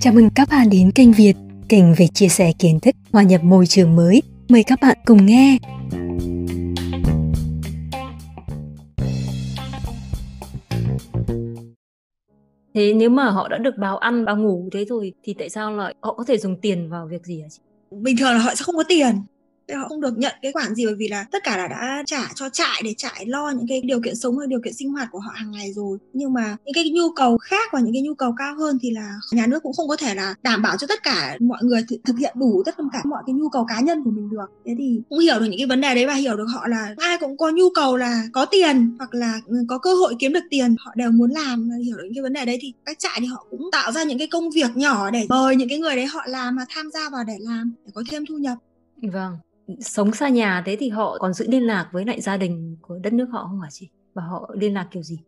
Chào mừng các bạn đến kênh Việt, kênh về chia sẻ kiến thức, hòa nhập môi trường mới. Mời các bạn cùng nghe. Thế nếu mà họ đã được báo ăn, báo ngủ thế rồi thì tại sao lại họ có thể dùng tiền vào việc gì hả chị? Bình thường là họ sẽ không có tiền họ không được nhận cái khoản gì bởi vì là tất cả là đã trả cho trại để trại lo những cái điều kiện sống hay điều kiện sinh hoạt của họ hàng ngày rồi. Nhưng mà những cái nhu cầu khác và những cái nhu cầu cao hơn thì là nhà nước cũng không có thể là đảm bảo cho tất cả mọi người th- thực hiện đủ tất cả mọi cái nhu cầu cá nhân của mình được. Thế thì cũng hiểu được những cái vấn đề đấy và hiểu được họ là ai cũng có nhu cầu là có tiền hoặc là ừ, có cơ hội kiếm được tiền họ đều muốn làm. Hiểu được những cái vấn đề đấy thì các trại thì họ cũng tạo ra những cái công việc nhỏ để mời những cái người đấy họ làm mà tham gia vào để làm để có thêm thu nhập. Vâng, sống xa nhà thế thì họ còn giữ liên lạc với lại gia đình của đất nước họ không hả chị? Và họ liên lạc kiểu gì?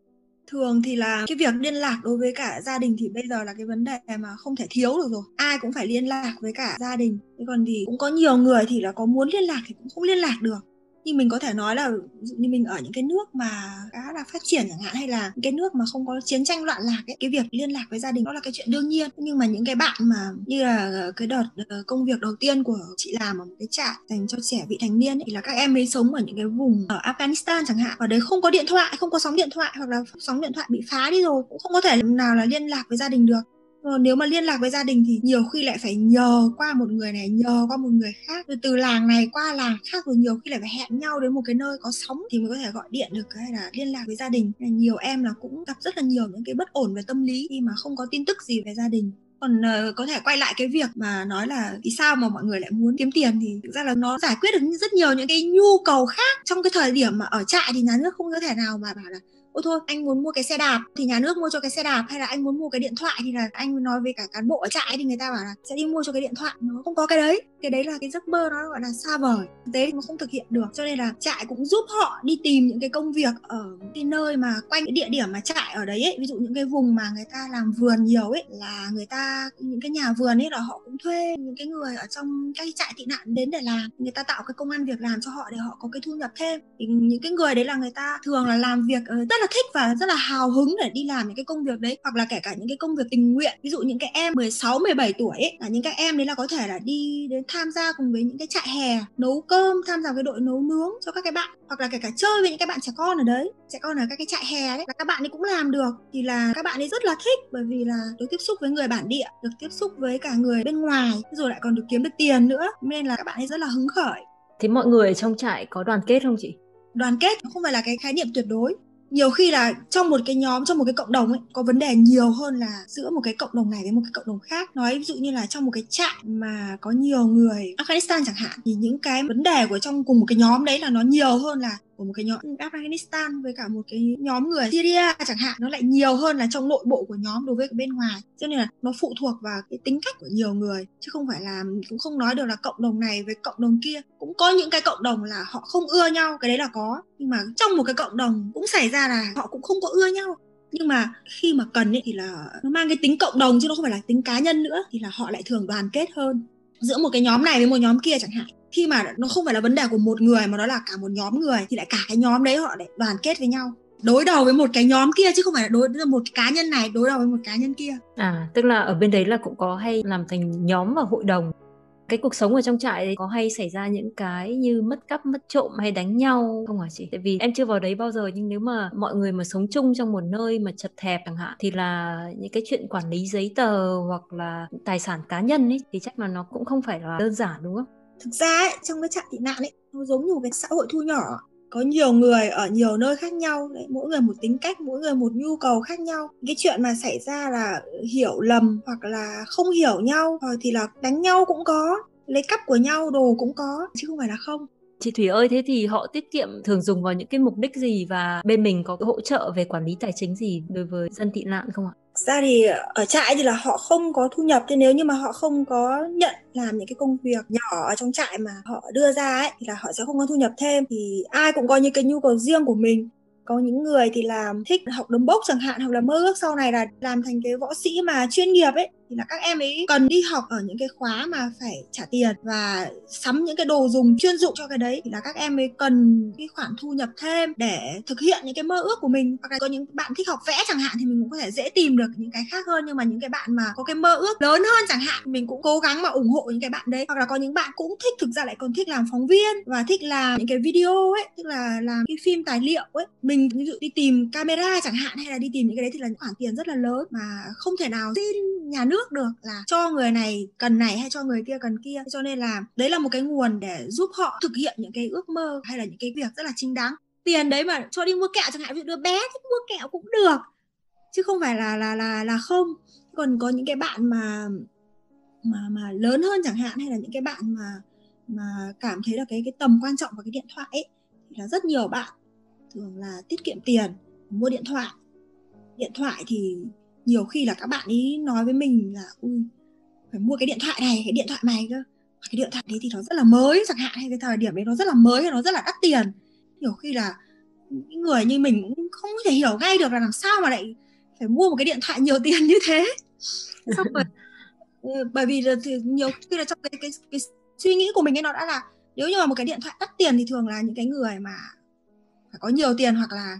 thường thì là cái việc liên lạc đối với cả gia đình thì bây giờ là cái vấn đề mà không thể thiếu được rồi ai cũng phải liên lạc với cả gia đình thế còn thì cũng có nhiều người thì là có muốn liên lạc thì cũng không liên lạc được nhưng mình có thể nói là ví dụ như mình ở những cái nước mà khá là phát triển chẳng hạn hay là những cái nước mà không có chiến tranh loạn lạc ấy cái việc liên lạc với gia đình đó là cái chuyện đương nhiên. Nhưng mà những cái bạn mà như là ờ, cái đợt ờ, công việc đầu tiên của chị làm ở một cái trại dành cho trẻ vị thành niên ấy, thì là các em ấy sống ở những cái vùng ở Afghanistan chẳng hạn. Ở đấy không có điện thoại không có sóng điện thoại hoặc là sóng điện thoại bị phá đi rồi cũng không có thể nào là liên lạc với gia đình được. Ờ, nếu mà liên lạc với gia đình thì nhiều khi lại phải nhờ qua một người này nhờ qua một người khác. Rồi từ làng này qua làng khác rồi nhiều khi lại phải hẹn nhau đến một cái nơi có sóng thì mới có thể gọi điện được hay là liên lạc với gia đình. Nhiều em là cũng gặp rất là nhiều những cái bất ổn về tâm lý khi mà không có tin tức gì về gia đình. Còn uh, có thể quay lại cái việc mà nói là vì sao mà mọi người lại muốn kiếm tiền thì thực ra là nó giải quyết được rất nhiều những cái nhu cầu khác. Trong cái thời điểm mà ở trại thì nhà nước không có thể nào mà bảo là ôi thôi, anh muốn mua cái xe đạp thì nhà nước mua cho cái xe đạp, hay là anh muốn mua cái điện thoại thì là anh nói với cả cán bộ ở trại thì người ta bảo là sẽ đi mua cho cái điện thoại, nó không có cái đấy cái đấy là cái giấc mơ nó gọi là xa vời. Thực tế thì nó không thực hiện được, cho nên là trại cũng giúp họ đi tìm những cái công việc ở cái nơi mà quanh cái địa điểm mà trại ở đấy ấy. Ví dụ những cái vùng mà người ta làm vườn nhiều ấy, là người ta, những cái nhà vườn ấy là họ cũng thuê những cái người ở trong cái trại tị nạn đến để làm. Người ta tạo cái công an việc làm cho họ để họ có cái thu nhập thêm. Thì những cái người đấy là người ta thường là làm việc ờ, rất là thích và rất là hào hứng để đi làm những cái công việc đấy, hoặc là kể cả những cái công việc tình nguyện. Ví dụ những cái em 16 17 tuổi ấy, là những cái em đấy là có thể là đi đến tham gia cùng với những cái trại hè nấu cơm tham gia cái đội nấu nướng cho các cái bạn hoặc là kể cả chơi với những cái bạn trẻ con ở đấy. Trẻ con ở các cái trại hè đấy là các bạn ấy cũng làm được. Thì là các bạn ấy rất là thích bởi vì là được tiếp xúc với người bản địa được tiếp xúc với cả người bên ngoài rồi lại còn được kiếm được tiền nữa nên là các bạn ấy rất là hứng khởi. Thế mọi người trong trại có đoàn kết không chị? Đoàn kết không phải là cái khái niệm tuyệt đối nhiều khi là trong một cái nhóm, trong một cái cộng đồng ấy, có vấn đề nhiều hơn là giữa một cái cộng đồng này với một cái cộng đồng khác. Nói ví dụ như là trong một cái trại mà có nhiều người Afghanistan chẳng hạn, thì những cái vấn đề của trong cùng một cái nhóm đấy là nó nhiều hơn là của một cái nhóm Afghanistan với cả một cái nhóm người Syria chẳng hạn nó lại nhiều hơn là trong nội bộ của nhóm đối với bên ngoài. Cho nên là nó phụ thuộc vào cái tính cách của nhiều người chứ không phải là cũng không nói được là cộng đồng này với cộng đồng kia. Cũng có những cái cộng đồng là họ không ưa nhau cái đấy là có. Nhưng mà trong một cái cộng đồng cũng xảy ra là họ cũng không có ưa nhau. Nhưng mà khi mà cần ấy thì là nó mang cái tính cộng đồng chứ nó không phải là tính cá nhân nữa thì là họ lại thường đoàn kết hơn. Giữa một cái nhóm này với một nhóm kia chẳng hạn khi mà nó không phải là vấn đề của một người mà nó là cả một nhóm người, thì lại cả cái nhóm đấy họ lại đoàn kết với nhau. Đối đầu với một cái nhóm kia chứ không phải là đối với một cá nhân này, đối đầu với một cá nhân kia. À tức là ở bên đấy là cũng có hay làm thành nhóm và hội đồng. Cái cuộc sống ở trong trại có hay xảy ra những cái như mất cắp, mất trộm hay đánh nhau không hả chị? Tại vì em chưa vào đấy bao giờ, nhưng nếu mà mọi người mà sống chung trong một nơi mà chật hẹp chẳng hạn, thì là những cái chuyện quản lý giấy tờ hoặc là tài sản cá nhân ấy, thì chắc là nó cũng không phải là đơn giản, đúng không? Thực ra ấy, trong cái trại tị nạn ấy nó giống như một cái xã hội thu nhỏ. Có nhiều người ở nhiều nơi khác nhau đấy, mỗi người một tính cách mỗi người một nhu cầu khác nhau. Cái chuyện mà xảy ra là hiểu lầm hoặc là không hiểu nhau hoặc thì là đánh nhau cũng có lấy cắp của nhau đồ cũng có chứ không phải là không. Chị Thủy ơi, thế thì họ tiết kiệm thường dùng vào những cái mục đích gì và bên mình có hỗ trợ về quản lý tài chính gì đối với dân tị nạn không ạ? Ra thì ở trại thì là họ không có thu nhập, thế nếu như mà họ không có nhận làm những cái công việc nhỏ ở trong trại mà họ đưa ra ấy, thì là họ sẽ không có thu nhập thêm. Thì ai cũng có những cái nhu cầu riêng của mình. Có những người thì làm thích học đấm bốc chẳng hạn, hoặc là mơ ước sau này là làm thành cái võ sĩ mà chuyên nghiệp ấy thì là các em ấy cần đi học ở những cái khóa mà phải trả tiền và sắm những cái đồ dùng chuyên dụng cho cái đấy. Thì là các em ấy cần cái khoản thu nhập thêm để thực hiện những cái mơ ước của mình. Hoặc là có những bạn thích học vẽ chẳng hạn thì mình cũng có thể dễ tìm được những cái khác hơn. Nhưng mà những cái bạn mà có cái mơ ước lớn hơn chẳng hạn, mình cũng cố gắng mà ủng hộ những cái bạn đấy. Hoặc là có những bạn cũng thích, thực ra lại còn thích làm phóng viên và thích làm những cái video ấy, tức là làm cái phim tài liệu ấy. Mình ví dụ đi tìm camera chẳng hạn hay là đi tìm những cái đấy thì là những khoản tiền rất là lớn mà không thể nào xin nhà nước được là cho người này cần này hay cho người kia cần kia. Cho nên là đấy là một cái nguồn để giúp họ thực hiện những cái ước mơ hay là những cái việc rất là chính đáng. Tiền đấy mà cho đi mua kẹo chẳng hạn, ví dụ đứa bé thích mua kẹo cũng được, chứ không phải là là là là không. Còn có những cái bạn mà mà mà lớn hơn chẳng hạn, hay là những cái bạn mà mà cảm thấy là cái cái tầm quan trọng của cái điện thoại ấy, thì là rất nhiều bạn thường là tiết kiệm tiền mua điện thoại. Điện thoại thì nhiều khi là các bạn ấy nói với mình là ui phải mua cái điện thoại này cái điện thoại này cơ. Cái điện thoại đấy thì nó rất là mới chẳng hạn hay cái thời điểm đấy nó rất là mới hay nó rất là đắt tiền. Nhiều khi là những người như mình cũng không thể hiểu ngay được là làm sao mà lại phải mua một cái điện thoại nhiều tiền như thế. Xong rồi ừ, bởi vì là thì nhiều khi là trong cái, cái cái suy nghĩ của mình ấy nó đã là nếu như mà một cái điện thoại đắt tiền thì thường là những cái người mà phải có nhiều tiền hoặc là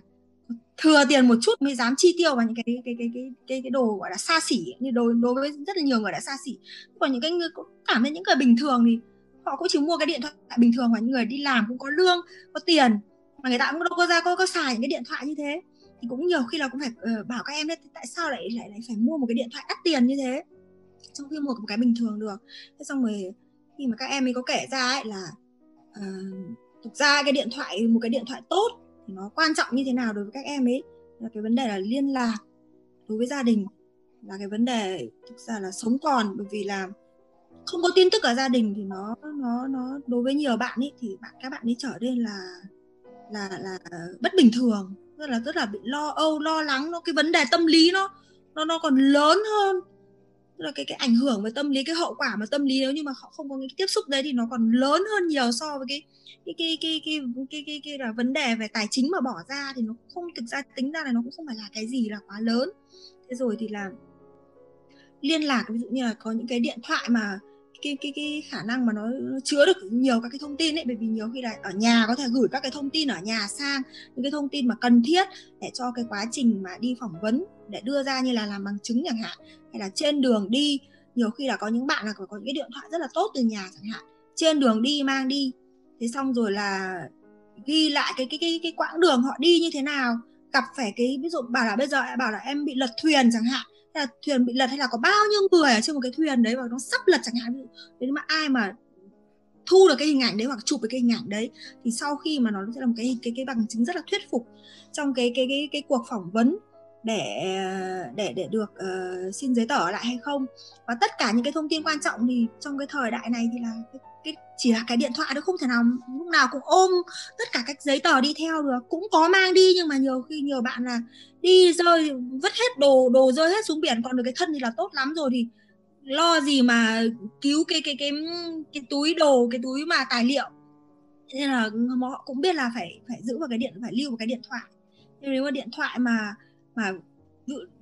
thừa tiền một chút mới dám chi tiêu vào những cái cái cái cái cái cái đồ gọi là xa xỉ như đối đối với rất là nhiều người đã xa xỉ. Còn những cái người cảm thấy những người bình thường thì họ cũng chỉ mua cái điện thoại bình thường và những người đi làm cũng có lương có tiền mà người ta cũng đâu có ra có có xài những cái điện thoại như thế. Thì cũng nhiều khi là cũng phải uh, bảo các em đấy tại sao lại lại lại phải mua một cái điện thoại đắt tiền như thế? Trong khi mua một cái bình thường được. Thế xong rồi khi mà các em ấy có kể ra ấy là uh, thực ra cái điện thoại một cái điện thoại tốt thì nó quan trọng như thế nào đối với các em ấy. Là cái vấn đề là liên lạc đối với gia đình, là cái vấn đề thực ra là sống còn, bởi vì là không có tin tức ở gia đình thì nó nó nó đối với nhiều bạn ấy thì bạn, các bạn ấy trở nên là là là bất bình thường, rất là rất là bị lo âu, lo lắng, nó, cái vấn đề tâm lý nó nó nó còn lớn hơn tức là cái cái ảnh hưởng về tâm lý cái hậu quả mà tâm lý nếu như mà họ không có cái tiếp xúc đấy thì nó còn lớn hơn nhiều so với cái cái cái cái cái cái cái, cái, cái là vấn đề về tài chính mà bỏ ra thì nó không thực ra tính ra là nó cũng không phải là cái gì là quá lớn. Thế rồi thì là liên lạc ví dụ như là có những cái điện thoại mà cái cái cái khả năng mà nó, chứa được nhiều các cái thông tin ấy. Bởi vì nhiều khi là ở nhà có thể gửi các cái thông tin ở nhà sang những cái thông tin mà cần thiết để cho cái quá trình mà đi phỏng vấn để đưa ra như là làm bằng chứng chẳng hạn hay là trên đường đi. Nhiều khi là có những bạn là có, có những cái điện thoại rất là tốt từ nhà chẳng hạn trên đường đi mang đi. Thế xong rồi là ghi lại cái cái cái cái quãng đường họ đi như thế nào. Gặp phải cái ví dụ bảo là bây giờ bảo là em bị lật thuyền chẳng hạn là thuyền bị lật hay là có bao nhiêu người ở trên một cái thuyền đấy và nó sắp lật chẳng hạn. Nếu mà ai mà thu được cái hình ảnh đấy hoặc chụp được cái hình ảnh đấy thì sau khi mà nó sẽ là một cái cái cái bằng chứng rất là thuyết phục trong cái cái cái cái cuộc phỏng vấn để để để được uh, xin giấy tờ lại hay không? Và tất cả những cái thông tin quan trọng thì trong cái thời đại này thì là cái, cái chỉ là cái điện thoại nó không thể nào lúc nào cũng ôm tất cả các giấy tờ đi theo được. Cũng có mang đi nhưng mà nhiều khi nhiều bạn là đi rơi vứt hết đồ đồ rơi hết xuống biển. Còn được cái thân thì là tốt lắm rồi thì lo gì mà cứu cái cái cái cái túi đồ cái túi mà tài liệu. Nên là họ cũng biết là phải phải giữ vào cái điện phải lưu vào cái điện thoại. Nhưng nếu mà điện thoại mà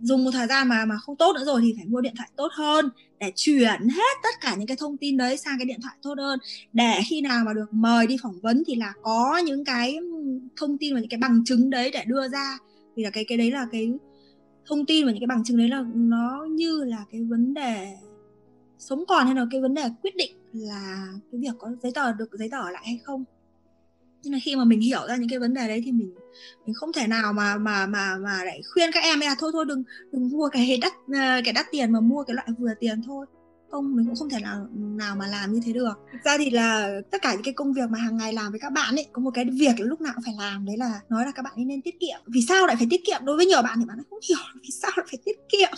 dùng một thời gian mà mà không tốt nữa rồi thì phải mua điện thoại tốt hơn để chuyển hết tất cả những cái thông tin đấy sang cái điện thoại tốt hơn. Để khi nào mà được mời đi phỏng vấn thì là có những cái thông tin và những cái bằng chứng đấy để đưa ra. Vì là cái cái đấy là cái thông tin và những cái bằng chứng đấy là nó như là cái vấn đề sống còn hay là cái vấn đề quyết định là cái việc có giấy tờ, được giấy tờ lại hay không nhưng mà khi mà mình hiểu ra những cái vấn đề đấy thì mình mình không thể nào mà mà mà mà lại khuyên các em là thôi thôi đừng đừng mua cái đắt ờ, cái đắt tiền mà mua cái loại vừa tiền thôi. Không, mình cũng không thể nào nào mà làm như thế được. Thực ra thì là tất cả những cái công việc mà hàng ngày làm với các bạn ấy, có một cái việc lúc nào cũng phải làm, đấy là nói là các bạn ấy nên tiết kiệm. Vì sao lại phải tiết kiệm? Đối với nhiều bạn thì bạn ấy không hiểu vì sao lại phải tiết kiệm.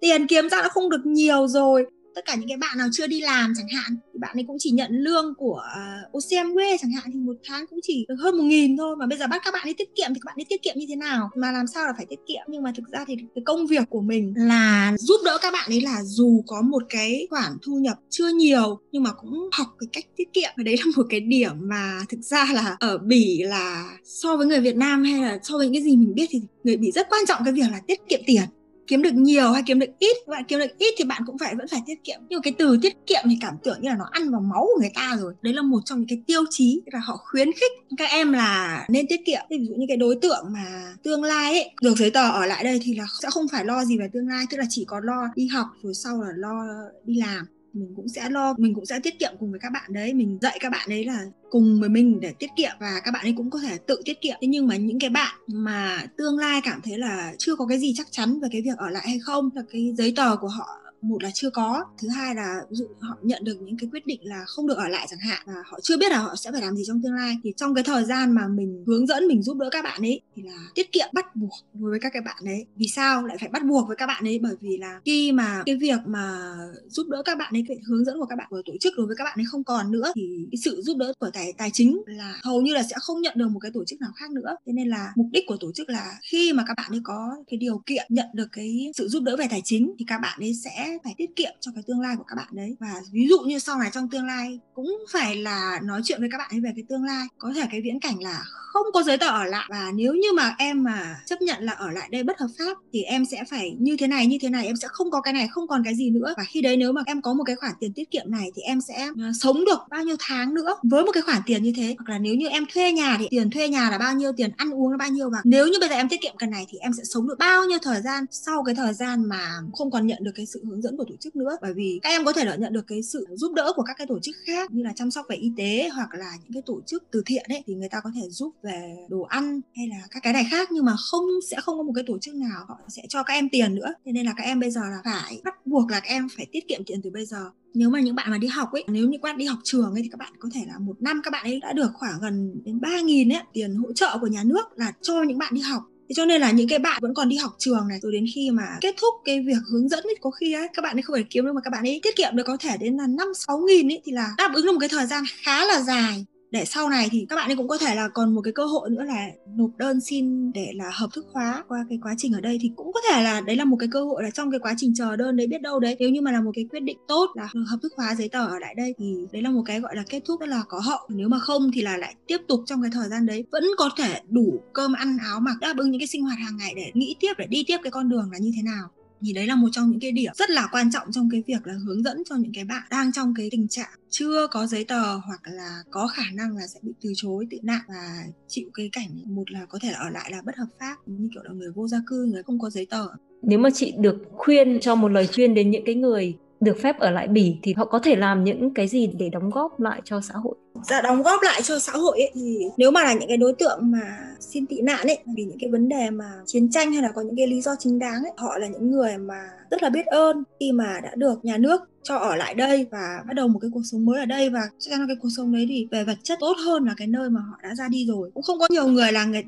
Tiền kiếm ra nó không được nhiều rồi tất cả những cái bạn nào chưa đi làm chẳng hạn thì bạn ấy cũng chỉ nhận lương của ờ, uh, OCMW chẳng hạn thì một tháng cũng chỉ được hơn một nghìn thôi. Mà bây giờ bắt các bạn đi tiết kiệm thì các bạn đi tiết kiệm như thế nào? Mà làm sao là phải tiết kiệm? Nhưng mà thực ra thì cái công việc của mình là giúp đỡ các bạn ấy là dù có một cái khoản thu nhập chưa nhiều nhưng mà cũng học cái cách tiết kiệm. Và đấy là một cái điểm mà thực ra là ở Bỉ là so với người Việt Nam hay là so với những cái gì mình biết thì người Bỉ rất quan trọng cái việc là tiết kiệm tiền kiếm được nhiều hay kiếm được ít bạn kiếm được ít thì bạn cũng phải, vẫn phải tiết kiệm. Nhưng mà cái từ tiết kiệm thì cảm tưởng như là nó ăn vào máu của người ta rồi. Đấy là một trong những cái tiêu chí là họ khuyến khích các em là nên tiết kiệm. Ví dụ như cái đối tượng mà tương lai ấy, được giấy tờ ở lại đây thì là sẽ không phải lo gì về tương lai, tức là chỉ có lo đi học, rồi sau là lo đi làm mình cũng sẽ lo, mình cũng sẽ tiết kiệm cùng với các bạn đấy. Mình dạy các bạn đấy là cùng với mình để tiết kiệm và các bạn ấy cũng có thể tự tiết kiệm. Thế nhưng mà những cái bạn mà tương lai cảm thấy là chưa có cái gì chắc chắn về cái việc ở lại hay không, là cái giấy tờ của họ một là chưa có, thứ hai là ví dụ họ nhận được những cái quyết định là không được ở lại chẳng hạn, và họ chưa biết là họ sẽ phải làm gì trong tương lai, thì trong cái thời gian mà mình hướng dẫn, mình giúp đỡ các bạn ấy, thì là tiết kiệm, bắt buộc đối với các cái bạn ấy. Vì sao lại phải bắt buộc với các bạn ấy? Bởi vì là khi mà cái việc mà giúp đỡ các bạn ấy, cái hướng dẫn của các bạn, của tổ chức đối với các bạn ấy không còn nữa, thì cái sự giúp đỡ của tài tài chính là hầu như là sẽ không nhận được một cái tổ chức nào khác nữa. Thế nên là mục đích của tổ chức là khi mà các bạn ấy có cái điều kiện nhận được cái sự giúp đỡ về tài chính, thì các bạn ấy sẽ phải tiết kiệm cho cái tương lai của các bạn đấy. Và ví dụ như sau này trong tương lai cũng phải là nói chuyện với các bạn ấy về cái tương lai. Có thể cái viễn cảnh là không có giấy tờ ở lại. Và nếu như mà em mà chấp nhận là ở lại đây bất hợp pháp thì em sẽ phải như thế này, như thế này. Em sẽ không có cái này, không còn cái gì nữa. Và khi đấy nếu mà em có một cái khoản tiền tiết kiệm này thì em sẽ ờ, sống được bao nhiêu tháng nữa với một cái khoản tiền như thế. Hoặc là nếu như em thuê nhà thì tiền thuê nhà là bao nhiêu, tiền ăn uống là bao nhiêu. Và nếu như bây giờ em tiết kiệm cái này thì em sẽ sống được bao nhiêu thời gian sau cái thời gian mà không còn nhận được cái sự hướng dẫn của tổ chức nữa. Bởi vì các em có thể là nhận được cái sự giúp đỡ của các cái tổ chức khác như là chăm sóc về y tế hoặc là những cái tổ chức từ thiện ấy, thì người ta có thể giúp về đồ ăn hay là các cái này khác. Nhưng mà không, sẽ không có một cái tổ chức nào họ sẽ cho các em tiền nữa. Thế nên là các em bây giờ là phải bắt buộc là các em phải tiết kiệm tiền từ bây giờ. Nếu mà những bạn mà đi học ấy, nếu như các bạn đi học trường ấy thì các bạn có thể là một năm các bạn ấy đã được khoảng gần đến ba nghìn ấy, tiền hỗ trợ của nhà nước là cho những bạn đi học. Thế cho nên là những cái bạn vẫn còn đi học trường này, rồi đến khi mà kết thúc cái việc hướng dẫn ấy, có khi ấy các bạn ấy không phải kiếm đâu mà các bạn ấy tiết kiệm được có thể đến là năm sáu nghìn ấy, thì là đáp ứng được một cái thời gian khá là dài để sau này thì các bạn ấy cũng có thể là còn một cái cơ hội nữa là nộp đơn xin để là hợp thức hóa qua cái quá trình ở đây. Thì cũng có thể là đấy là một cái cơ hội là trong cái quá trình chờ đơn đấy biết đâu đấy, nếu như mà là một cái quyết định tốt là hợp thức hóa giấy tờ ở lại đây thì đấy là một cái gọi là kết thúc rất là có hậu. Nếu mà không thì là lại tiếp tục trong cái thời gian đấy. Vẫn có thể đủ cơm ăn áo mặc đáp ứng những cái sinh hoạt hàng ngày để nghĩ tiếp, để đi tiếp cái con đường là như thế nào thì đấy là một trong những cái điểm rất là quan trọng trong cái việc là hướng dẫn cho những cái bạn đang trong cái tình trạng chưa có giấy tờ hoặc là có khả năng là sẽ bị từ chối, tị nạn và chịu cái cảnh một là có thể là ở lại là bất hợp pháp, như kiểu là người vô gia cư, người không có giấy tờ. Nếu mà chị được khuyên, cho một lời khuyên đến những cái người được phép ở lại bỉ thì họ có thể làm những cái gì để đóng góp lại cho xã hội? Ra đóng góp lại cho xã hội ấy, thì nếu mà là những cái đối tượng mà xin tị nạn ấy vì những cái vấn đề mà chiến tranh hay là có những cái lý do chính đáng ấy họ là những người mà rất là biết ơn khi mà đã được nhà nước cho ở lại đây và bắt đầu một cái cuộc sống mới ở đây. Và chắc chắn là cái cuộc sống đấy thì về vật chất tốt hơn là cái nơi mà họ đã ra đi rồi. Cũng không có nhiều người là người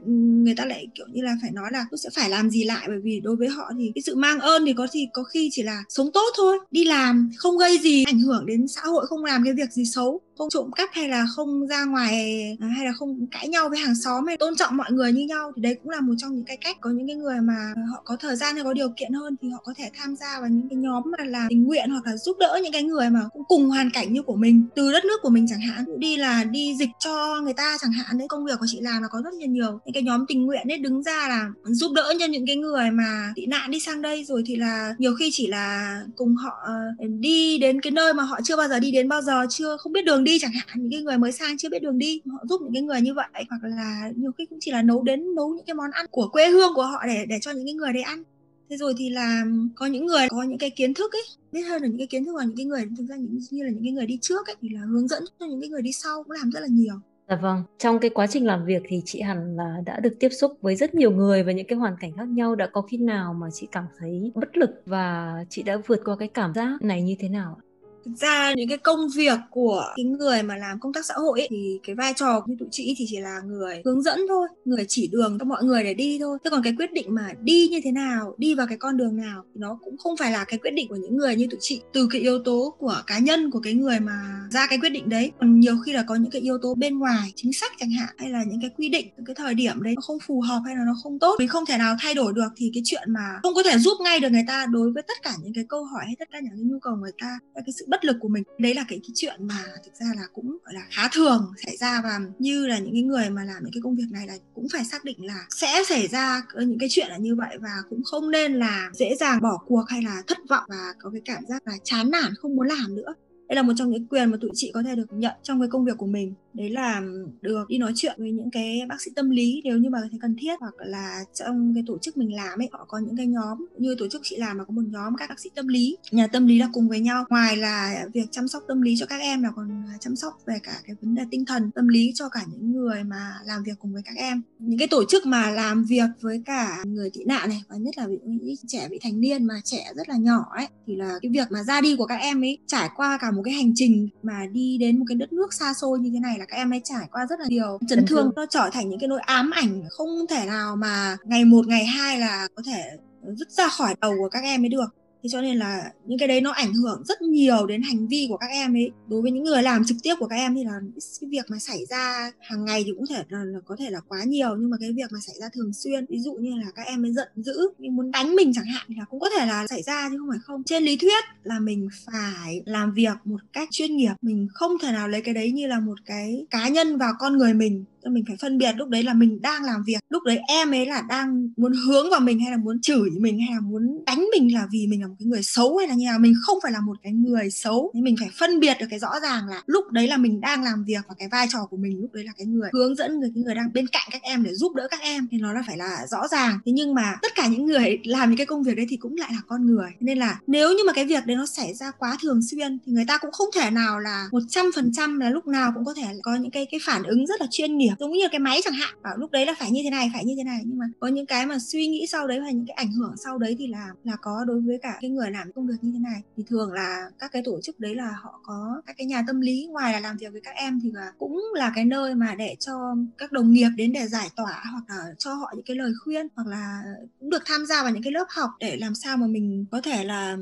người ta lại, kiểu như là, phải nói là tôi sẽ phải làm gì lại? Bởi vì đối với họ thì cái sự mang ơn thì có thì có khi chỉ là sống tốt thôi. Đi làm không gây gì ảnh hưởng đến xã hội, không làm cái việc gì xấu, không trộm cắp hay là không ra ngoài à, hay là không cãi nhau với hàng xóm hay tôn trọng mọi người như nhau. Thì đấy cũng là một trong những cái cách có những cái người mà họ có thời gian hay có điều kiện hơn thì họ có thể tham tham gia vào những cái nhóm mà là tình nguyện hoặc là giúp đỡ những cái người mà cũng cùng hoàn cảnh như của mình, từ đất nước của mình chẳng hạn. Đi là đi dịch cho người ta chẳng hạn đấy công việc của chị làm là có rất là nhiều những cái nhóm tình nguyện ấy đứng ra là giúp đỡ cho những cái người mà tị nạn đi sang đây rồi thì là nhiều khi chỉ là cùng họ ờ, đi đến cái nơi mà họ chưa bao giờ đi đến bao giờ, chưa, không biết đường đi chẳng hạn. Những cái người mới sang chưa biết đường đi, họ giúp những cái người như vậy. Hoặc là nhiều khi cũng chỉ là nấu đến nấu những cái món ăn của quê hương của họ để để cho những cái người đấy ăn thế rồi thì là có những người có những cái kiến thức ấy biết hơn là những cái kiến thức và những cái người thực ra những như là những cái người đi trước ấy thì là hướng dẫn cho những cái người đi sau cũng làm rất là nhiều Dạ vâng, trong cái quá trình làm việc thì chị hẳn là đã được tiếp xúc với rất nhiều người và những cái hoàn cảnh khác nhau. Đã có khi nào mà chị cảm thấy bất lực và chị đã vượt qua cái cảm giác này như thế nào? Thực ra những cái công việc của cái người mà làm công tác xã hội ấy, thì cái vai trò như tụi chị thì chỉ là người hướng dẫn thôi người chỉ đường cho mọi người để đi thôi. Thế còn cái quyết định mà đi như thế nào đi vào cái con đường nào thì nó cũng không phải là cái quyết định của những người như tụi chị. Từ cái yếu tố của cá nhân của cái người mà ra cái quyết định đấy còn nhiều khi là có những cái yếu tố bên ngoài chính sách chẳng hạn hay là những cái quy định cái thời điểm đấy nó không phù hợp hay là nó không tốt mình không thể nào thay đổi được thì cái chuyện mà không có thể giúp ngay được người ta đối với tất cả những cái câu hỏi hay tất cả những cái nhu cầu người ta cái sự bất bất lực của mình. Đấy là cái, cái chuyện mà thực ra là cũng gọi là khá thường xảy ra và như là những cái người mà làm những cái công việc này là cũng phải xác định là sẽ xảy ra những cái chuyện là như vậy và cũng không nên là dễ dàng bỏ cuộc hay là thất vọng và có cái cảm giác là chán nản không muốn làm nữa đây là một trong những quyền mà tụi chị có thể được nhận trong cái công việc của mình. Đấy là được đi nói chuyện với những cái bác sĩ tâm lý nếu như mà thấy cần thiết, hoặc là trong cái tổ chức mình làm ấy, họ có những cái nhóm như tổ chức chị làm mà có một nhóm các bác sĩ tâm lý. Nhà tâm lý là cùng với nhau. Ngoài là việc chăm sóc tâm lý cho các em là còn chăm sóc về cả cái vấn đề tinh thần tâm lý cho cả những người mà làm việc cùng với các em. Những cái tổ chức mà làm việc với cả người tị nạn này, và nhất là những trẻ bị thành niên mà trẻ rất là nhỏ ấy, thì là cái việc mà ra đi của các em ấy, trải qua cả một cái hành trình mà đi đến một cái đất nước xa xôi như thế này là các em ấy trải qua rất là nhiều chấn thương. nó trở thành những cái nỗi ám ảnh không thể nào mà ngày một ngày hai là có thể dứt ra khỏi đầu của các em ấy được thế cho nên là những cái đấy nó ảnh hưởng rất nhiều đến hành vi của các em ấy. Đối với những người làm trực tiếp của các em thì là cái việc mà xảy ra hàng ngày thì cũng thể là, là có thể là quá nhiều. Nhưng mà cái việc mà xảy ra thường xuyên ví dụ như là các em ấy giận dữ nhưng muốn đánh mình chẳng hạn thì là cũng có thể là xảy ra chứ không phải không. Trên lý thuyết là mình phải làm việc một cách chuyên nghiệp. Mình không thể nào lấy cái đấy như là một cái cá nhân vào con người mình. Mình phải phân biệt lúc đấy là mình đang làm việc lúc đấy em ấy là đang muốn hướng vào mình hay là muốn chửi mình hay là muốn đánh mình là vì mình là một cái người xấu hay là như nào, mình không phải là một cái người xấu. Nên mình phải phân biệt được cái rõ ràng là lúc đấy là mình đang làm việc và cái vai trò của mình lúc đấy là cái người hướng dẫn, người, cái người đang bên cạnh các em để giúp đỡ các em. Thì nó là phải là rõ ràng. Thế nhưng mà tất cả những người làm những cái công việc đấy thì cũng lại là con người. Nên là nếu như mà cái việc đấy nó xảy ra quá thường xuyên thì người ta cũng không thể nào là một trăm phần trăm là lúc nào cũng có thể có những cái cái phản ứng rất là chuyên nghiệp. Giống như cái máy chẳng hạn, bảo lúc đấy là phải như thế này, phải như thế này. Nhưng mà có những cái mà suy nghĩ sau đấy và những cái ảnh hưởng sau đấy thì là là có đối với cả cái người làm công việc như thế này, thì thường là các cái tổ chức đấy là họ có các cái nhà tâm lý ngoài là làm việc với các em thì là cũng là cái nơi mà để cho các đồng nghiệp đến để giải tỏa hoặc là cho họ những cái lời khuyên hoặc là cũng được tham gia vào những cái lớp học để làm sao mà mình có thể là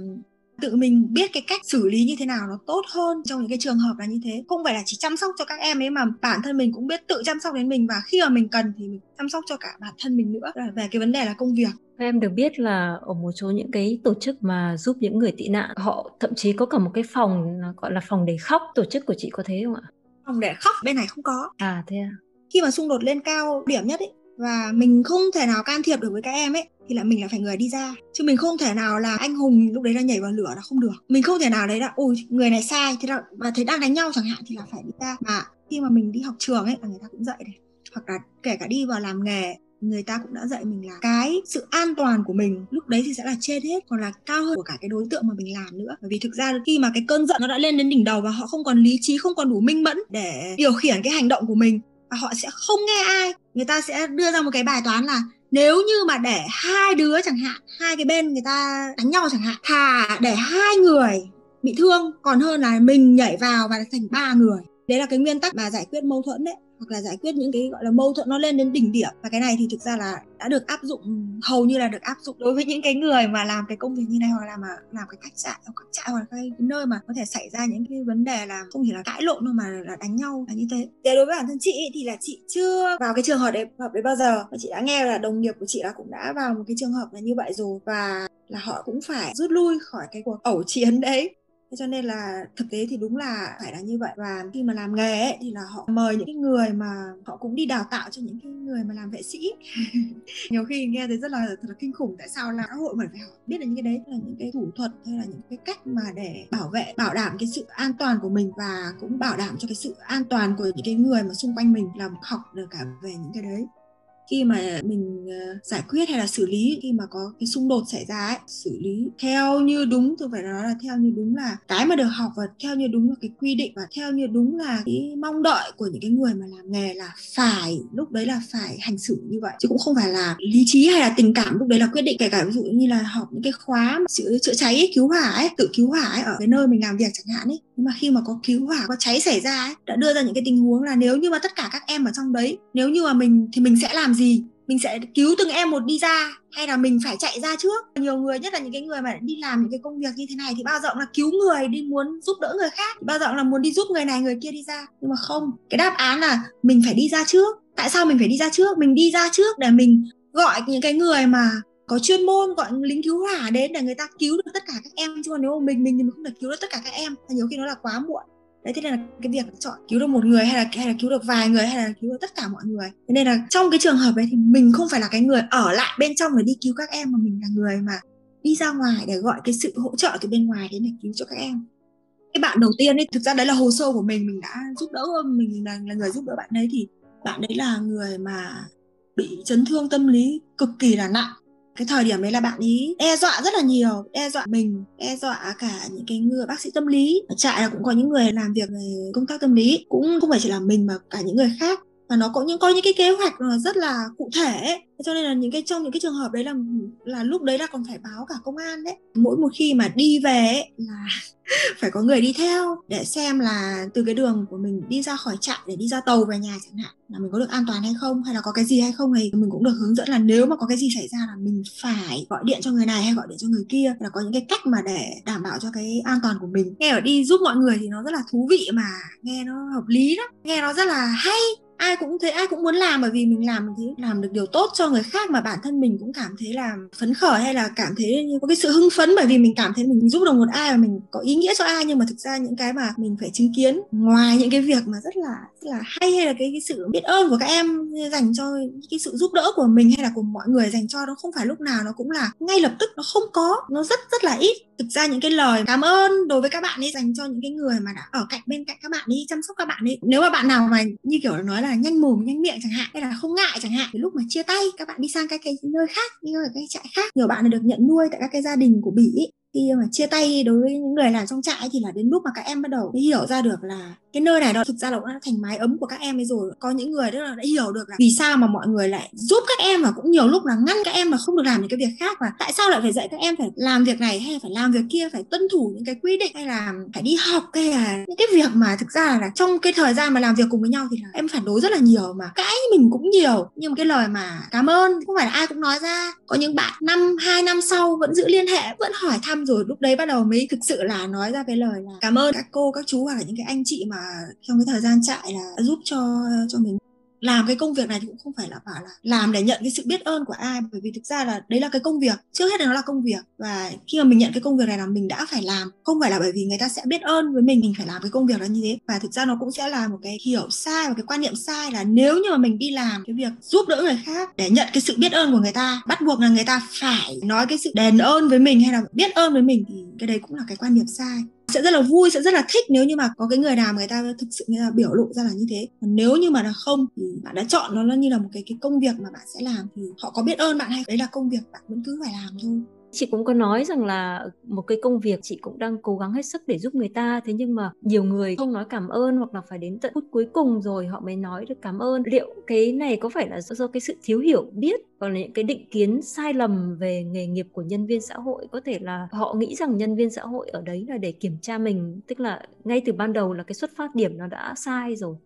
tự mình biết cái cách xử lý như thế nào nó tốt hơn trong những cái trường hợp là như thế. Không phải là chỉ chăm sóc cho các em ấy mà bản thân mình cũng biết tự chăm sóc đến mình và khi mà mình cần thì mình chăm sóc cho cả bản thân mình nữa. Về cái vấn đề là công việc. Em được biết là ở một số những cái tổ chức mà giúp những người tị nạn họ thậm chí có cả một cái phòng gọi là phòng để khóc tổ chức của chị có thế không ạ? Phòng để khóc bên này không có. À thế à. Khi mà xung đột lên cao điểm nhất ấy và mình không thể nào can thiệp được với các em ấy, thì là mình là phải người đi ra. Chứ mình không thể nào là anh hùng lúc đấy là nhảy vào lửa là không được. Mình không thể nào đấy là, ôi, người này sai, thế là và thấy đang đánh nhau chẳng hạn, thì là phải đi ra. Mà khi mà mình đi học trường ấy là người ta cũng dạy đấy hoặc là kể cả đi vào làm nghề, người ta cũng đã dạy mình là cái sự an toàn của mình lúc đấy thì sẽ là trên hết còn là cao hơn của cả cái đối tượng mà mình làm nữa. Bởi vì thực ra khi mà cái cơn giận nó đã lên đến đỉnh đầu và họ không còn lý trí, không còn đủ minh mẫn để điều khiển cái hành động của mình, và họ sẽ không nghe ai người ta sẽ đưa ra một cái bài toán là nếu như mà để hai đứa chẳng hạn, hai cái bên người ta đánh nhau chẳng hạn, thà để hai người bị thương còn hơn là mình nhảy vào và thành ba người. Đấy là cái nguyên tắc mà giải quyết mâu thuẫn đấy hoặc là giải quyết những cái, gọi là, mâu thuẫn nó lên đến đỉnh điểm. Và cái này thì thực ra là đã được áp dụng, hầu như là được áp dụng đối với những cái người mà làm cái công việc như này hoặc là mà làm cái khách sạn hoặc các trại hoặc là cái nơi mà có thể xảy ra những cái vấn đề là không chỉ là cãi lộn đâu mà là đánh nhau, là như thế. Thế đối với bản thân chị thì là chị chưa vào cái trường hợp đấy hợp đấy bao giờ. Và chị đã nghe là đồng nghiệp của chị là cũng đã vào một cái trường hợp là như vậy rồi. Và là họ cũng phải rút lui khỏi cái cuộc ẩu chiến đấy thế cho nên là thực tế thì đúng là phải là như vậy. Và khi mà làm nghề ấy, thì là họ mời những cái người mà họ cũng đi đào tạo cho những cái người mà làm vệ sĩ. Nhiều khi nghe thấy rất là thật là kinh khủng tại sao là xã hội mà phải học biết là những cái đấy? Là những cái thủ thuật hay là những cái cách mà để bảo vệ bảo đảm cái sự an toàn của mình và cũng bảo đảm cho cái sự an toàn của những cái người mà xung quanh mình làm học được cả về những cái đấy khi mà mình ờ, giải quyết hay là xử lý khi mà có cái xung đột xảy ra ấy xử lý theo như đúng tôi phải nói là theo như đúng là cái mà được học và theo như đúng là cái quy định và theo như đúng là cái mong đợi của những cái người mà làm nghề là phải lúc đấy là phải hành xử như vậy. Chứ cũng không phải là lý trí hay là tình cảm lúc đấy là quyết định kể cả ví dụ như là học những cái khóa chữa, chữa cháy ấy, cứu hỏa ấy tự cứu hỏa ấy ở cái nơi mình làm việc chẳng hạn ấy nhưng mà khi mà có cứu hỏa, có cháy xảy ra ấy, đã đưa ra những cái tình huống là nếu như mà tất cả các em ở trong đấy, nếu như mà mình thì mình sẽ làm gì? Mình sẽ cứu từng em một đi ra, hay là mình phải chạy ra trước? Nhiều người, nhất là những cái người mà đi làm những cái công việc như thế này thì bao giờ là cứu người đi, muốn giúp đỡ người khác bao giờ là muốn đi giúp người này, người kia đi ra. Nhưng mà không, cái đáp án là mình phải đi ra trước. Tại sao mình phải đi ra trước? Mình đi ra trước để mình gọi những cái người mà có chuyên môn gọi lính cứu hỏa đến để người ta cứu được tất cả các em chứ còn nếu mà mình mình thì mình không thể cứu được tất cả các em. Nhiều khi nó là quá muộn. Đấy thế nên là cái việc chọn cứu được một người hay là hay là cứu được vài người hay là cứu được tất cả mọi người. Thế nên là trong cái trường hợp đấy thì mình không phải là cái người ở lại bên trong để đi cứu các em mà mình là người mà đi ra ngoài để gọi cái sự hỗ trợ từ bên ngoài đến để cứu cho các em. Cái bạn đầu tiên ấy thực ra đấy là hồ sơ của mình mình đã giúp đỡ mình là, là người giúp đỡ bạn đấy thì bạn đấy là người mà bị chấn thương tâm lý cực kỳ là nặng cái thời điểm đấy là bạn ý đe dọa rất là nhiều, đe dọa mình, đe dọa cả những cái người bác sĩ tâm lý. Ở trại là cũng có những người làm việc về công tác tâm lý, cũng không phải chỉ là mình mà cả những người khác và nó có những có những cái kế hoạch ờ, rất là cụ thể ấy. cho nên là những cái trong những cái trường hợp đấy là là lúc đấy là còn phải báo cả công an đấy. Mỗi một khi mà đi về ấy, là phải có người đi theo để xem là từ cái đường của mình đi ra khỏi trại để đi ra tàu về nhà chẳng hạn là mình có được an toàn hay không hay là có cái gì hay không thì mình cũng được hướng dẫn là nếu mà có cái gì xảy ra là mình phải gọi điện cho người này hay gọi điện cho người kia. Là có những cái cách mà để đảm bảo cho cái an toàn của mình. Nghe ở đi giúp mọi người thì nó rất là thú vị mà nghe nó hợp lý lắm. Nghe nó rất là hay ai cũng thấy ai cũng muốn làm bởi vì mình làm thấy làm được điều tốt cho người khác mà bản thân mình cũng cảm thấy là phấn khởi hay là cảm thấy như có cái sự hưng phấn bởi vì mình cảm thấy mình giúp được một ai và mình có ý nghĩa cho ai. Nhưng mà thực ra những cái mà mình phải chứng kiến ngoài những cái việc mà rất là rất là hay hay là cái, cái sự biết ơn của các em dành cho cái sự giúp đỡ của mình hay là của mọi người dành cho nó không phải lúc nào nó cũng là ngay lập tức nó không có nó rất rất là ít. Thực ra những cái lời cảm ơn đối với các bạn ấy dành cho những cái người mà đã ở cạnh bên cạnh các bạn ấy chăm sóc các bạn ấy nếu mà bạn nào mà như kiểu nói là nhanh mồm, nhanh miệng chẳng hạn, hay là không ngại chẳng hạn. Thì lúc mà chia tay, các bạn đi sang các cái nơi khác, đi ở cái trại khác, nhiều bạn được nhận nuôi tại các cái gia đình của bỉ khi mà chia tay đối với những người làm trong trại thì là đến lúc mà các em bắt đầu hiểu ra được là cái nơi này đó, thực ra là cũng đã thành mái ấm của các em ấy rồi. Có những người đó là đã hiểu được là vì sao mà mọi người lại giúp các em và cũng nhiều lúc là ngăn các em mà không được làm những cái việc khác và tại sao lại phải dạy các em phải làm việc này hay phải làm việc kia, phải tuân thủ những cái quy định hay là phải đi học hay là những cái việc mà thực ra là trong cái thời gian mà làm việc cùng với nhau thì là em phản đối rất là nhiều mà cãi mình cũng nhiều. Nhưng mà cái lời mà cảm ơn không phải là ai cũng nói ra. Có những bạn năm, hai năm sau vẫn giữ liên hệ, vẫn hỏi thăm rồi lúc đấy bắt đầu mới thực sự là nói ra cái lời là cảm ơn các cô, các chú hoặc là những cái anh chị mà trong cái thời gian trại là giúp cho cho mình. Làm cái công việc này thì cũng không phải là bảo là làm để nhận cái sự biết ơn của ai, bởi vì thực ra là đấy là cái công việc. Trước hết là nó là công việc, và khi mà mình nhận cái công việc này là mình đã phải làm. Không phải là bởi vì người ta sẽ biết ơn với mình mình phải làm cái công việc đó như thế. Và thực ra nó cũng sẽ là một cái hiểu sai và cái quan niệm sai là nếu như mà mình đi làm cái việc giúp đỡ người khác để nhận cái sự biết ơn của người ta, bắt buộc là người ta phải nói cái sự đền ơn với mình hay là biết ơn với mình thì cái đấy cũng là cái quan niệm sai sẽ rất là vui, sẽ rất là thích nếu như mà có cái người nào người ta thực sự người ta biểu lộ ra là như thế. Còn nếu như mà là không thì bạn đã chọn nó là như là một cái cái công việc mà bạn sẽ làm thì họ có biết ơn bạn hay đấy là công việc bạn vẫn cứ phải làm thôi chị cũng có nói rằng là một cái công việc chị cũng đang cố gắng hết sức để giúp người ta thế nhưng mà nhiều người không nói cảm ơn hoặc là phải đến tận phút cuối cùng rồi họ mới nói được cảm ơn. Liệu cái này có phải là do, do cái sự thiếu hiểu biết hoặc là những cái định kiến sai lầm về nghề nghiệp của nhân viên xã hội? Có thể là họ nghĩ rằng nhân viên xã hội ở đấy là để kiểm tra mình tức là ngay từ ban đầu là cái xuất phát điểm nó đã sai rồi.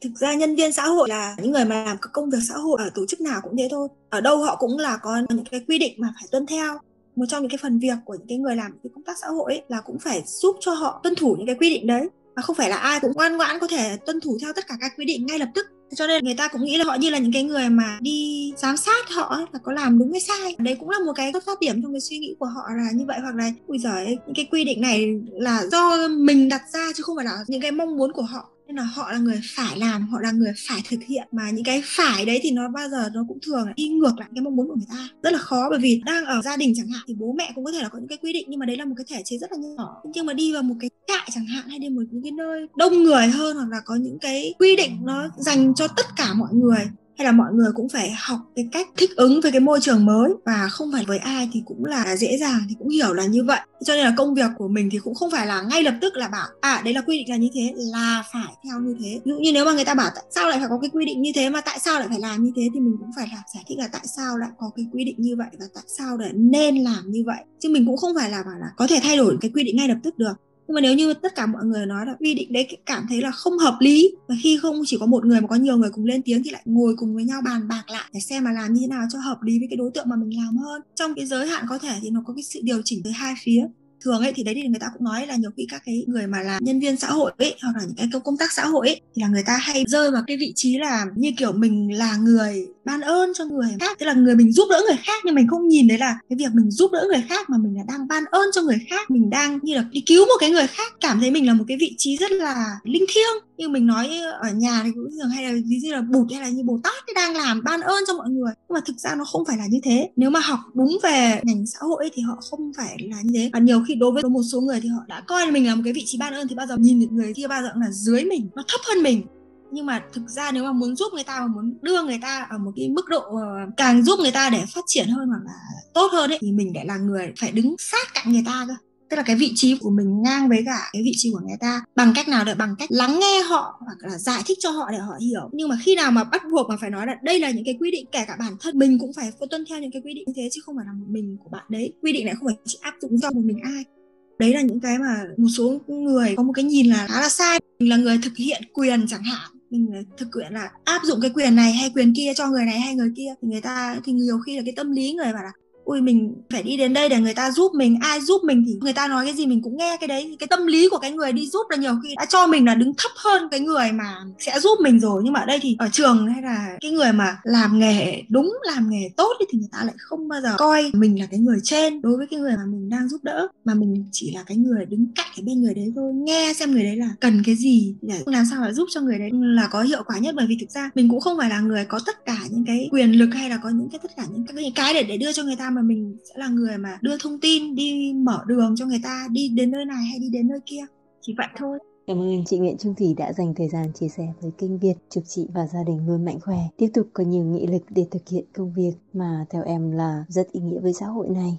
Thực ra nhân viên xã hội là những người mà làm các công việc xã hội ở tổ chức nào cũng thế thôi. Ở đâu họ cũng là có những cái quy định mà phải tuân theo một trong những cái phần việc của những cái người làm cái công tác xã hội ấy, là cũng phải giúp cho họ tuân thủ những cái quy định đấy. Và không phải là ai cũng ngoan ngoãn có thể tuân thủ theo tất cả các quy định ngay lập tức. Cho nên người ta cũng nghĩ là họ như là những cái người mà đi giám sát họ là có làm đúng hay sai. Đấy cũng là một cái xuất phát điểm trong cái suy nghĩ của họ là như vậy hoặc là ui giời những cái quy định này là do mình đặt ra chứ không phải là những cái mong muốn của họ nên là họ là người phải làm, họ là người phải thực hiện mà những cái phải đấy thì nó bao giờ nó cũng thường là đi ngược lại cái mong muốn của người ta. Rất là khó bởi vì đang ở gia đình chẳng hạn thì bố mẹ cũng có thể là có những cái quy định nhưng mà đấy là một cái thể chế rất là nhỏ. Nhưng mà đi vào một cái trại chẳng hạn hay đi một những cái nơi đông người hơn hoặc là có những cái quy định nó dành cho tất cả mọi người hay là mọi người cũng phải học cái cách thích ứng với cái môi trường mới và không phải với ai thì cũng là dễ dàng, thì cũng hiểu là như vậy. Cho nên là công việc của mình thì cũng không phải là ngay lập tức là bảo à đấy là quy định là như thế, là phải theo như thế. Ví dụ như nếu mà người ta bảo tại sao lại phải có cái quy định như thế, mà tại sao lại phải làm như thế thì mình cũng phải là giải thích là tại sao lại có cái quy định như vậy và tại sao lại nên làm như vậy. Chứ mình cũng không phải là bảo là có thể thay đổi cái quy định ngay lập tức được nhưng mà nếu như tất cả mọi người nói là quy định đấy cảm thấy là không hợp lý và khi không chỉ có một người mà có nhiều người cùng lên tiếng thì lại ngồi cùng với nhau bàn bạc lại để xem mà làm như thế nào cho hợp lý với cái đối tượng mà mình làm hơn. Trong cái giới hạn có thể thì nó có cái sự điều chỉnh tới hai phía. Thường ấy thì đấy thì người ta cũng nói là nhiều khi các cái người mà làm nhân viên xã hội ấy, hoặc là những cái công tác xã hội ấy, thì là người ta hay rơi vào cái vị trí là như kiểu mình là người ban ơn cho người. Khác. Tức là người mình giúp đỡ người khác nhưng mình không nhìn đấy là cái việc mình giúp đỡ người khác mà mình là đang ban ơn cho người khác. Mình đang như là đi cứu một cái người khác. Cảm thấy mình là một cái vị trí rất là linh thiêng. Như mình nói ở nhà thì cũng thường hay là ví dụ là bụt hay là như bồ tát thì đang làm ban ơn cho mọi người. Nhưng mà thực ra nó không phải là như thế. Nếu mà học đúng về ngành xã hội thì họ không phải là như thế. Và nhiều khi đối với một số người thì họ đã coi mình là một cái vị trí ban ơn thì bao giờ nhìn được người kia bao giờ cũng là dưới mình nó thấp hơn mình nhưng mà thực ra nếu mà muốn giúp người ta và muốn đưa người ta ở một cái mức độ ờ, càng giúp người ta để phát triển hơn hoặc là tốt hơn ấy, thì mình lại là người phải đứng sát cạnh người ta cơ. Tức là cái vị trí của mình ngang với cả cái vị trí của người ta, bằng cách nào để, bằng cách lắng nghe họ hoặc là giải thích cho họ để họ hiểu. Nhưng mà khi nào mà bắt buộc mà phải nói là đây là những cái quy định, kể cả bản thân, mình cũng phải tuân theo những cái quy định như thế chứ không phải là một mình của bạn đấy. Quy định này không phải chỉ áp dụng cho một mình ai. Đấy là những cái mà một số người có một cái nhìn là khá là sai. Mình là người thực hiện quyền chẳng hạn mình ờ, thực hiện là áp dụng cái quyền này hay quyền kia cho người này hay người kia thì người ta, thì nhiều khi là cái tâm lý người bảo là ui mình phải đi đến đây để người ta giúp mình. Ai giúp mình thì người ta nói cái gì mình cũng nghe cái đấy. Cái tâm lý của cái người đi giúp là nhiều khi đã cho mình là đứng thấp hơn cái người mà sẽ giúp mình rồi. Nhưng mà ở đây thì ở trường hay là cái người mà làm nghề đúng làm nghề tốt thì người ta lại không bao giờ coi mình là cái người trên đối với cái người mà mình đang giúp đỡ. Mà mình chỉ là cái người đứng cạnh ở bên người đấy thôi. Nghe xem người đấy là cần cái gì để làm sao là giúp cho người đấy là có hiệu quả nhất. Bởi vì thực ra mình cũng không phải là người có tất cả những cái quyền lực hay là có những cái tất cả những cái, cái để để đưa cho người ta mà mình sẽ là người mà đưa thông tin đi mở đường cho người ta đi đến nơi này hay đi đến nơi kia chỉ vậy thôi Cảm ơn chị Nguyễn Trung Thủy đã dành thời gian chia sẻ với kênh Việt. Chúc chị và gia đình luôn mạnh khỏe, tiếp tục có nhiều nghị lực để thực hiện công việc mà theo em là rất ý nghĩa với xã hội này.